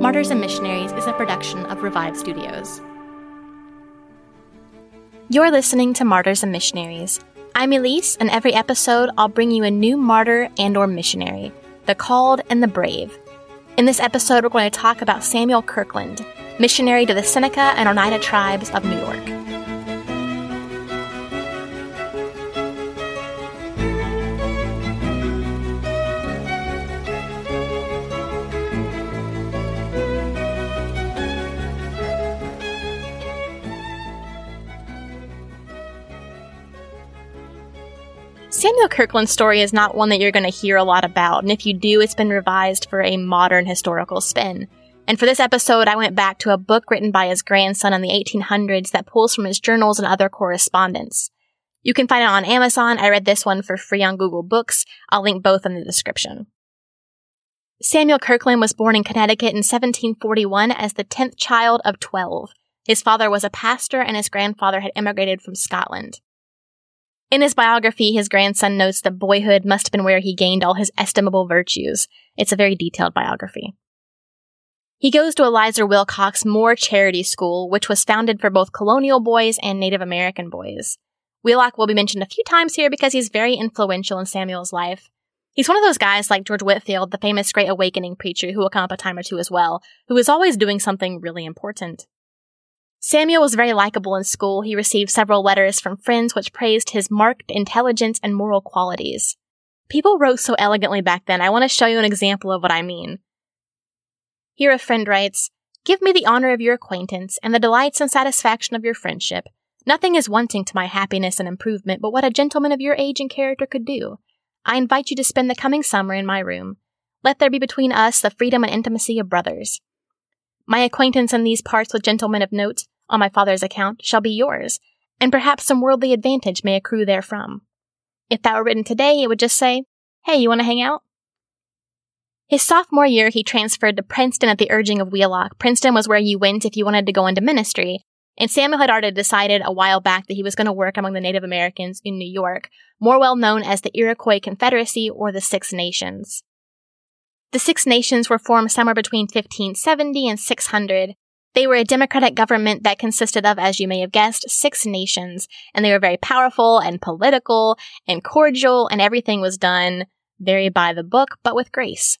Martyrs and Missionaries is a production of Revive Studios. You're listening to Martyrs and Missionaries. I'm Elise, and every episode I'll bring you a new martyr and or missionary, the called and the brave. In this episode, we're going to talk about Samuel Kirkland, missionary to the Seneca and Oneida tribes of New York. Kirkland's story is not one that you're going to hear a lot about, and if you do, it's been revised for a modern historical spin. And for this episode, I went back to a book written by his grandson in the 1800s that pulls from his journals and other correspondence. You can find it on Amazon. I read this one for free on Google Books. I'll link both in the description. Samuel Kirkland was born in Connecticut in 1741 as the 10th child of 12. His father was a pastor and his grandfather had immigrated from Scotland. In his biography, his grandson notes that boyhood must have been where he gained all his estimable virtues. It's a very detailed biography. He goes to Eleazar Wheelock's Moor's Charity School, which was founded for both colonial boys and Native American boys. Wheelock will be mentioned a few times here because he's very influential in Samuel's life. He's one of those guys like George Whitefield, the famous Great Awakening preacher who will come up a time or two as well, who is always doing something really important. Samuel was very likable in school. He received several letters from friends which praised his marked intelligence and moral qualities. People wrote so elegantly back then, I want to show you an example of what I mean. Here a friend writes, Give me the honor of your acquaintance and the delights and satisfaction of your friendship. Nothing is wanting to my happiness and improvement but what a gentleman of your age and character could do. I invite you to spend the coming summer in my room. Let there be between us the freedom and intimacy of brothers. My acquaintance in these parts with gentlemen of note, on my father's account, shall be yours, and perhaps some worldly advantage may accrue therefrom. If that were written today, it would just say, Hey, you want to hang out? His sophomore year, he transferred to Princeton at the urging of Wheelock. Princeton was where you went if you wanted to go into ministry, and Samuel had already decided a while back that he was going to work among the Native Americans in New York, more well known as the Iroquois Confederacy or the Six Nations. The Six Nations were formed somewhere between 1570 and 600. They were a democratic government that consisted of, as you may have guessed, six nations, and they were very powerful and political and cordial, and everything was done very by the book, but with grace.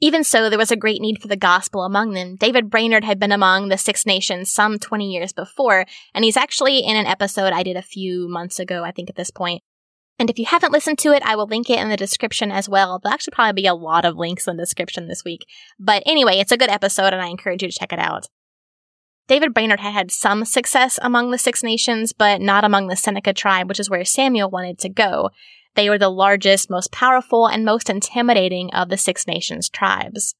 Even so, there was a great need for the gospel among them. David Brainerd had been among the Six Nations some 20 years before, and he's actually in an episode I did a few months ago, I think at this point. and if you haven't listened to it, I will link it in the description as well. There'll actually probably be a lot of links in the description this week. But anyway, it's a good episode and I encourage you to check it out. David Brainerd had had some success among the Six Nations, but not among the Seneca tribe, which is where Samuel wanted to go. They were the largest, most powerful, and most intimidating of the Six Nations tribes.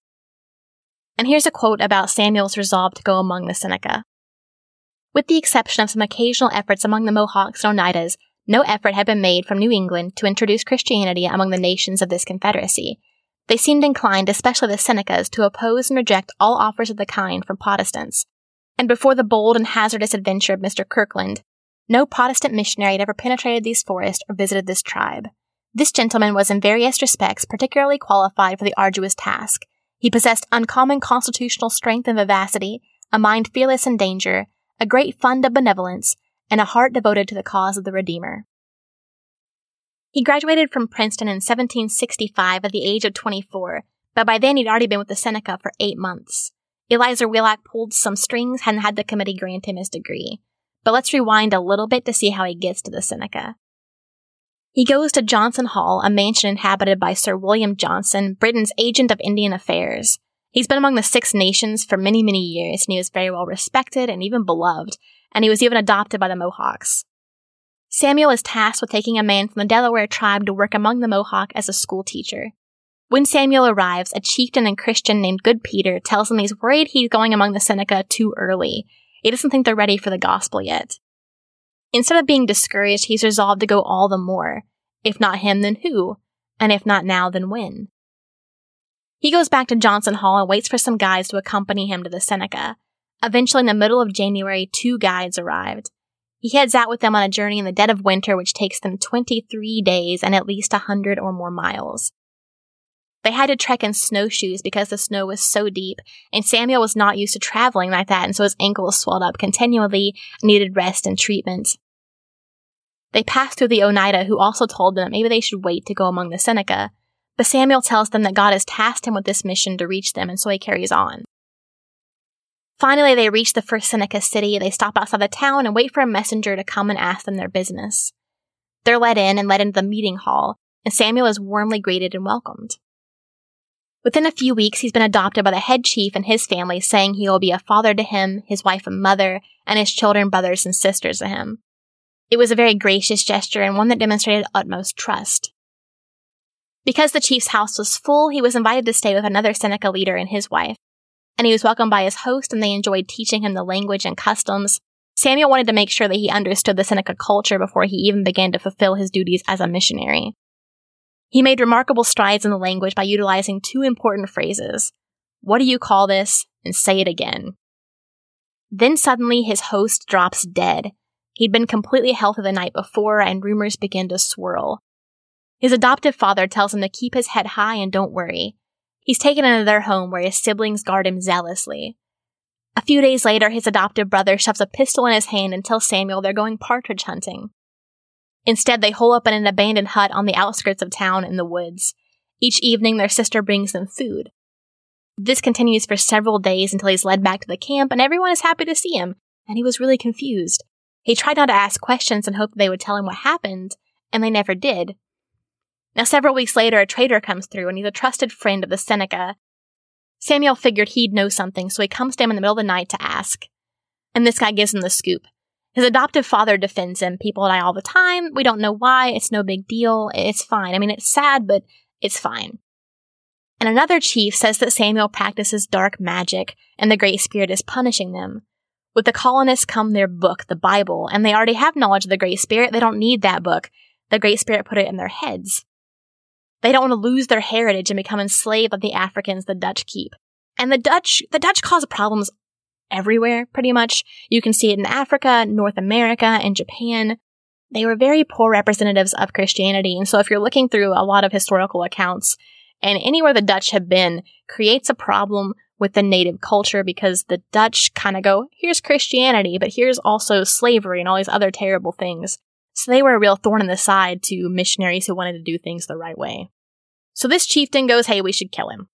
And here's a quote about Samuel's resolve to go among the Seneca. With the exception of some occasional efforts among the Mohawks and Oneidas, no effort had been made from New England to introduce Christianity among the nations of this confederacy. They seemed inclined, especially the Senecas, to oppose and reject all offers of the kind from Protestants. And before the bold and hazardous adventure of Mr. Kirkland, no Protestant missionary had ever penetrated these forests or visited this tribe. This gentleman was in various respects particularly qualified for the arduous task. He possessed uncommon constitutional strength and vivacity, a mind fearless in danger, a great fund of benevolence, and a heart devoted to the cause of the Redeemer. He graduated from Princeton in 1765 at the age of 24, but by then he'd already been with the Seneca for eight months. Eleazar Wheelock pulled some strings and had the committee grant him his degree. But let's rewind a little bit to see how he gets to the Seneca. He goes to Johnson Hall, a mansion inhabited by Sir William Johnson, Britain's agent of Indian affairs. He's been among the Six Nations for many, many years, and he was very well respected and even beloved, and he was even adopted by the Mohawks. Samuel is tasked with taking a man from the Delaware tribe to work among the Mohawk as a school teacher. When Samuel arrives, a chieftain and Christian named Good Peter tells him he's worried he's going among the Seneca too early. He doesn't think they're ready for the gospel yet. Instead of being discouraged, he's resolved to go all the more. If not him, then who? And if not now, then when? He goes back to Johnson Hall and waits for some guides to accompany him to the Seneca. Eventually, in the middle of January, two guides arrived. He heads out with them on a journey in the dead of winter, which takes them 23 days and at least a 100 or more miles. They had to trek in snowshoes because the snow was so deep, and Samuel was not used to traveling like that, and so his ankles swelled up continually needed rest and treatment. They passed through the Oneida, who also told them that maybe they should wait to go among the Seneca, but Samuel tells them that God has tasked him with this mission to reach them, and so he carries on. Finally, they reach the first Seneca city. They stop outside the town and wait for a messenger to come and ask them their business. They're let in and led into the meeting hall, and Samuel is warmly greeted and welcomed. Within a few weeks, he's been adopted by the head chief and his family, saying he will be a father to him, his wife and mother, and his children, brothers, and sisters to him. It was a very gracious gesture and one that demonstrated utmost trust. Because the chief's house was full, he was invited to stay with another Seneca leader and his wife, and he was welcomed by his host and they enjoyed teaching him the language and customs. Samuel wanted to make sure that he understood the Seneca culture before he even began to fulfill his duties as a missionary. He made remarkable strides in the language by utilizing two important phrases. What do you call this? And say it again. Then suddenly his host drops dead. He'd been completely healthy the night before and rumors begin to swirl. His adoptive father tells him to keep his head high and don't worry. He's taken into their home where his siblings guard him zealously. A few days later, his adoptive brother shoves a pistol in his hand and tells Samuel they're going partridge hunting. Instead, they hole up in an abandoned hut on the outskirts of town in the woods. Each evening, their sister brings them food. This continues for several days until he's led back to the camp, and everyone is happy to see him, and he was really confused. He tried not to ask questions and hoped they would tell him what happened, and they never did. Now, several weeks later, a trader comes through, and he's a trusted friend of the Seneca. Samuel figured he'd know something, so he comes to him in the middle of the night to ask. And this guy gives him the scoop. His adoptive father defends him. People die all the time. We don't know why. It's no big deal. It's fine. I mean, it's sad, but it's fine. And another chief says that Samuel practices dark magic and the Great Spirit is punishing them. With the colonists come their book, the Bible, and they already have knowledge of the Great Spirit. They don't need that book. The Great Spirit put it in their heads. They don't want to lose their heritage and become enslaved like the Africans the Dutch keep. And the Dutch, the Dutch cause problems everywhere, pretty much. You can see it in Africa, North America, and Japan. They were very poor representatives of Christianity. And so if you're looking through a lot of historical accounts, and anywhere the Dutch have been creates a problem with the native culture because the Dutch kind of go, here's Christianity, but here's also slavery and all these other terrible things. So they were a real thorn in the side to missionaries who wanted to do things the right way. So this chieftain goes, hey, we should kill him.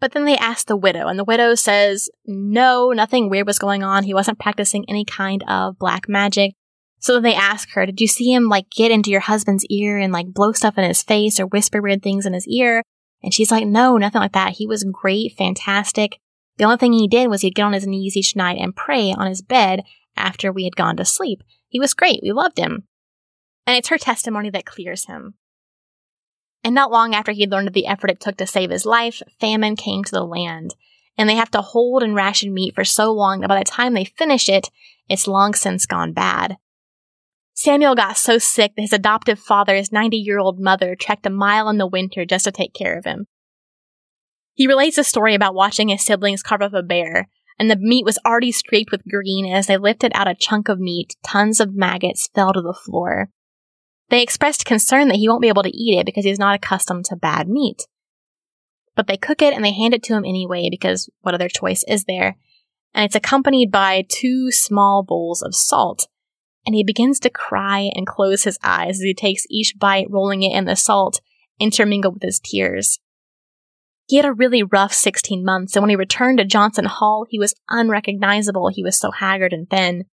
But then they ask the widow, and the widow says, no, nothing weird was going on. He wasn't practicing any kind of black magic. So then they ask her, did you see him like get into your husband's ear and like blow stuff in his face or whisper weird things in his ear? And she's like, no, nothing like that. He was great, fantastic. The only thing he did was he'd get on his knees each night and pray on his bed after we had gone to sleep. He was great. We loved him. And it's her testimony that clears him. And not long after he learned of the effort it took to save his life, famine came to the land. And they have to hold and ration meat for so long that by the time they finish it, it's long since gone bad. Samuel got so sick that his adoptive father, his 90 year old mother, trekked a mile in the winter just to take care of him. He relates a story about watching his siblings carve up a bear, and the meat was already streaked with green, and as they lifted out a chunk of meat, tons of maggots fell to the floor. They expressed concern that he won't be able to eat it because he's not accustomed to bad meat. But they cook it and they hand it to him anyway because what other choice is there? And it's accompanied by two small bowls of salt. And he begins to cry and close his eyes as he takes each bite, rolling it in the salt, intermingled with his tears. He had a really rough 16 months, and when he returned to Johnson Hall, he was unrecognizable. He was so haggard and thin.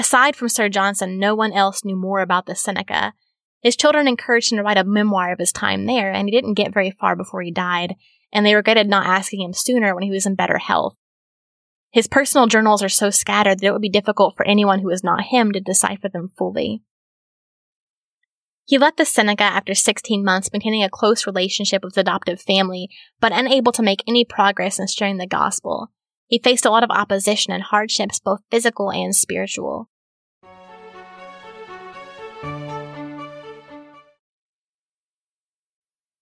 Aside from Sir Johnson, no one else knew more about the Seneca. His children encouraged him to write a memoir of his time there, and he didn't get very far before he died, and they regretted not asking him sooner when he was in better health. His personal journals are so scattered that it would be difficult for anyone who was not him to decipher them fully. He left the Seneca after 16 months, maintaining a close relationship with his adoptive family, but unable to make any progress in sharing the gospel. He faced a lot of opposition and hardships, both physical and spiritual.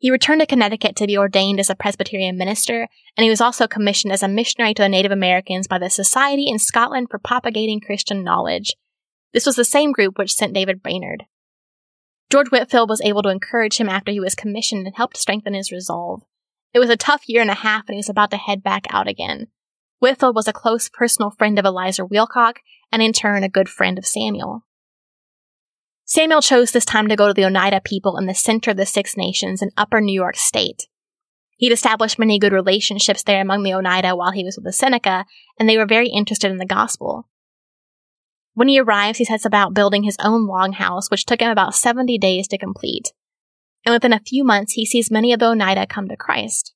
He returned to Connecticut to be ordained as a Presbyterian minister, and he was also commissioned as a missionary to the Native Americans by the Society in Scotland for Propagating Christian Knowledge. This was the same group which sent David Brainerd. George Whitefield was able to encourage him after he was commissioned and helped strengthen his resolve. It was a tough year and a half, and he was about to head back out again. Whitefield was a close personal friend of Eleazar Wheelock, and in turn a good friend of Samuel. Samuel chose this time to go to the Oneida people in the center of the Six Nations in upper New York State. He'd established many good relationships there among the Oneida while he was with the Seneca, and they were very interested in the gospel. When he arrives, he sets about building his own longhouse, which took him about 70 days to complete. And within a few months, he sees many of the Oneida come to Christ.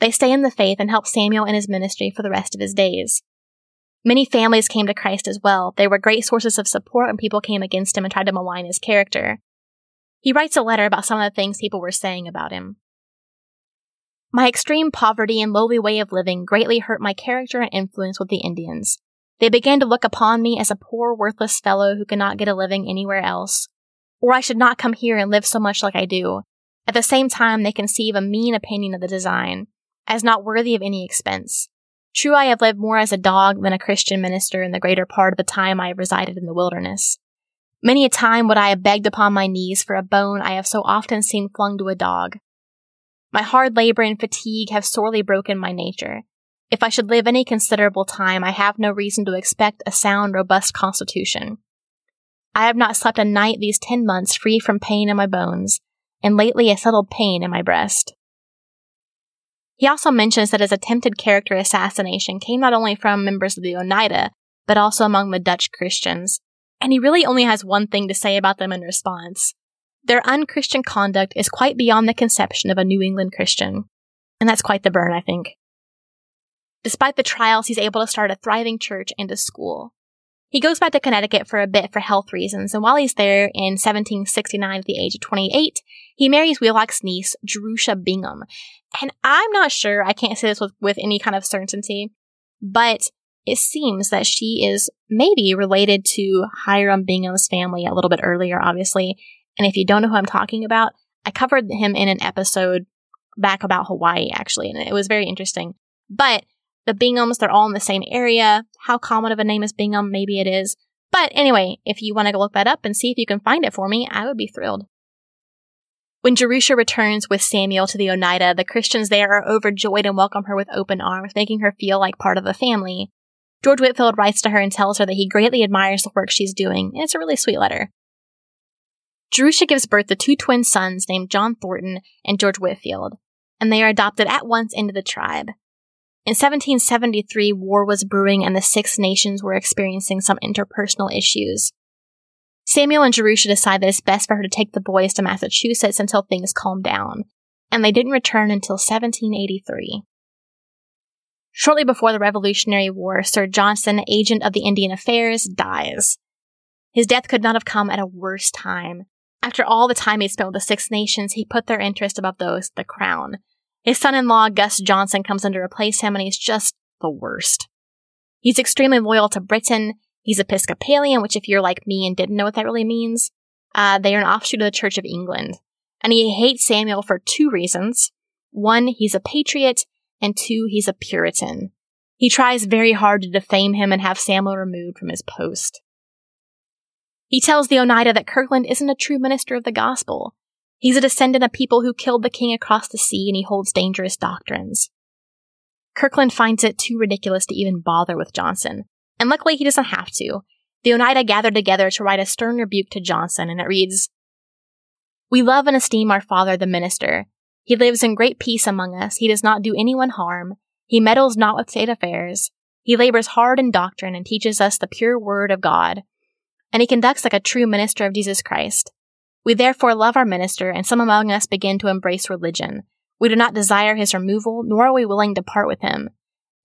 They stay in the faith and help Samuel in his ministry for the rest of his days. Many families came to Christ as well. They were great sources of support when people came against him and tried to malign his character. He writes a letter about some of the things people were saying about him. My extreme poverty and lowly way of living greatly hurt my character and influence with the Indians. They began to look upon me as a poor, worthless fellow who cannot get a living anywhere else. Or I should not come here and live so much like I do. At the same time, they conceive a mean opinion of the design, as not worthy of any expense. True, I have lived more as a dog than a Christian minister in the greater part of the time I have resided in the wilderness. Many a time would I have begged upon my knees for a bone I have so often seen flung to a dog. My hard labor and fatigue have sorely broken my nature. If I should live any considerable time, I have no reason to expect a sound, robust constitution. I have not slept a night these ten months free from pain in my bones, and lately a settled pain in my breast. He also mentions that his attempted character assassination came not only from members of the Oneida, but also among the Dutch Christians. And he really only has one thing to say about them in response. Their unchristian conduct is quite beyond the conception of a New England Christian. And that's quite the burn, I think. Despite the trials, he's able to start a thriving church and a school. He goes back to Connecticut for a bit for health reasons, and while he's there in 1769 at the age of 28, he marries Wheelock's niece, Jerusha Bingham. And I'm not sure, I can't say this with, with any kind of certainty, but it seems that she is maybe related to Hiram Bingham's family a little bit earlier, obviously. And if you don't know who I'm talking about, I covered him in an episode back about Hawaii, actually, and it was very interesting. But the Binghams, they're all in the same area. How common of a name is Bingham? Maybe it is. But anyway, if you want to go look that up and see if you can find it for me, I would be thrilled. When Jerusha returns with Samuel to the Oneida, the Christians there are overjoyed and welcome her with open arms, making her feel like part of the family. George Whitefield writes to her and tells her that he greatly admires the work she's doing, and it's a really sweet letter. Jerusha gives birth to two twin sons named John Thornton and George Whitefield, and they are adopted at once into the tribe. In 1773, war was brewing and the Six Nations were experiencing some interpersonal issues. Samuel and Jerusha decide that it's best for her to take the boys to Massachusetts until things calm down, and they didn't return until 1783. Shortly before the Revolutionary War, Sir Johnson, agent of the Indian Affairs, dies. His death could not have come at a worse time. After all the time he spent with the Six Nations, he put their interest above those of the Crown, his son in law, Guy Johnson, comes in to replace him, and he's just the worst. He's extremely loyal to Britain. He's Episcopalian, which, if you're like me and didn't know what that really means, uh, they are an offshoot of the Church of England. And he hates Samuel for two reasons. One, he's a patriot, and two, he's a Puritan. He tries very hard to defame him and have Samuel removed from his post. He tells the Oneida that Kirkland isn't a true minister of the gospel, He's a descendant of people who killed the king across the sea and he holds dangerous doctrines. Kirkland finds it too ridiculous to even bother with Johnson, and luckily he doesn't have to. the Oneida gathered together to write a stern rebuke to Johnson, and it reads We love and esteem our father, the minister. He lives in great peace among us. He does not do anyone harm. He meddles not with state affairs. He labors hard in doctrine and teaches us the pure word of God. And he conducts like a true minister of Jesus Christ. We therefore love our minister, and some among us begin to embrace religion. We do not desire his removal, nor are we willing to part with him.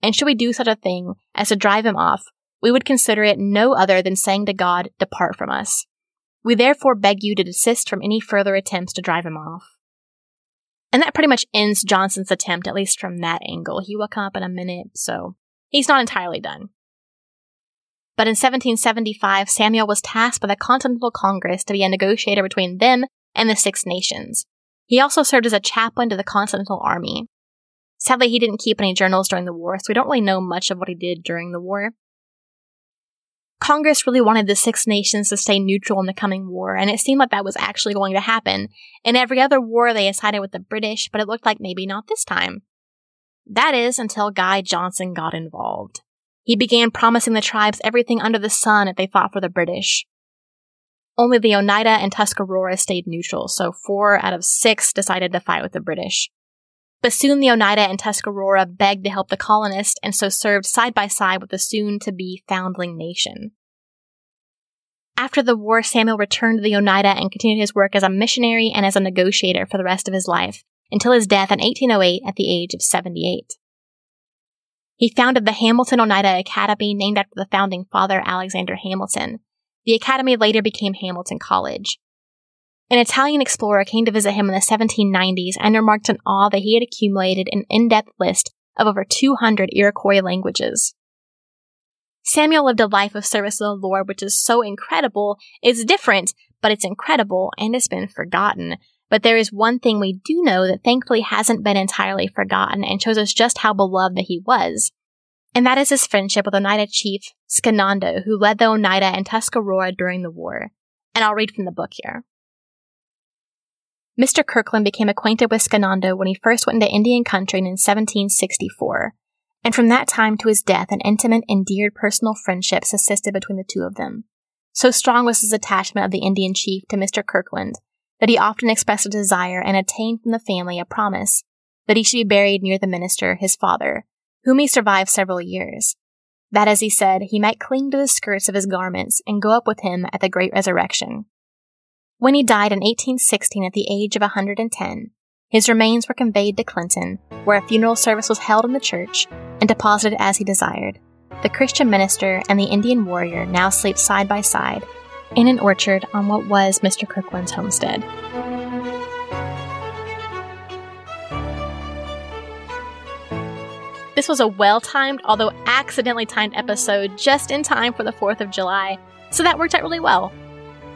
And should we do such a thing as to drive him off, we would consider it no other than saying to God, Depart from us. We therefore beg you to desist from any further attempts to drive him off. And that pretty much ends Johnson's attempt, at least from that angle. He will come up in a minute, so he's not entirely done. But in 1775, Samuel was tasked by the Continental Congress to be a negotiator between them and the Six Nations. He also served as a chaplain to the Continental Army. Sadly, he didn't keep any journals during the war, so we don't really know much of what he did during the war. Congress really wanted the Six Nations to stay neutral in the coming war, and it seemed like that was actually going to happen. In every other war, they sided with the British, but it looked like maybe not this time. That is until Guy Johnson got involved. He began promising the tribes everything under the sun if they fought for the British. Only the Oneida and Tuscarora stayed neutral, so four out of six decided to fight with the British. But soon the Oneida and Tuscarora begged to help the colonists and so served side by side with the soon to be foundling nation. After the war, Samuel returned to the Oneida and continued his work as a missionary and as a negotiator for the rest of his life, until his death in 1808 at the age of 78. He founded the Hamilton Oneida Academy, named after the founding father Alexander Hamilton. The academy later became Hamilton College. An Italian explorer came to visit him in the 1790s and remarked in awe that he had accumulated an in-depth list of over 200 Iroquois languages. Samuel lived a life of service to the Lord, which is so incredible. It's different, but it's incredible and it's been forgotten. But there is one thing we do know that thankfully hasn't been entirely forgotten and shows us just how beloved that he was. And that is his friendship with Oneida chief Skenando, who led the Oneida and Tuscarora during the war. And I'll read from the book here. Mr. Kirkland became acquainted with Skenando when he first went into Indian country in 1764, and from that time to his death, an intimate, and endeared personal friendship subsisted between the two of them. So strong was his attachment of the Indian chief to Mr. Kirkland that he often expressed a desire and obtained from the family a promise that he should be buried near the minister, his father, whom he survived several years. That, as he said, he might cling to the skirts of his garments and go up with him at the great resurrection. When he died in 1816 at the age of 110, his remains were conveyed to Clinton, where a funeral service was held in the church and deposited as he desired. The Christian minister and the Indian warrior now sleep side by side in an orchard on what was Mr. Kirkland's homestead. This was a well timed, although accidentally timed episode just in time for the 4th of July, so that worked out really well.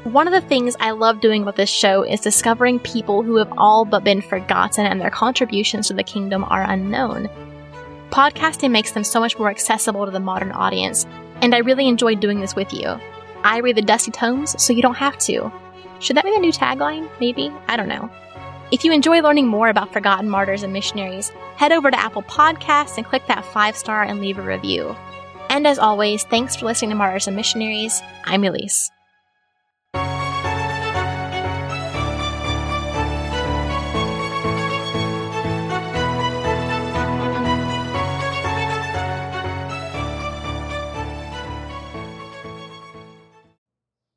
One of the things I love doing with this show is discovering people who have all but been forgotten and their contributions to the kingdom are unknown. Podcasting makes them so much more accessible to the modern audience, and I really enjoy doing this with you. I read the dusty tomes so you don't have to. Should that be the new tagline? Maybe? I don't know. If you enjoy learning more about forgotten martyrs and missionaries, head over to Apple Podcasts and click that five star and leave a review. And as always, thanks for listening to Martyrs and Missionaries. I'm Elise.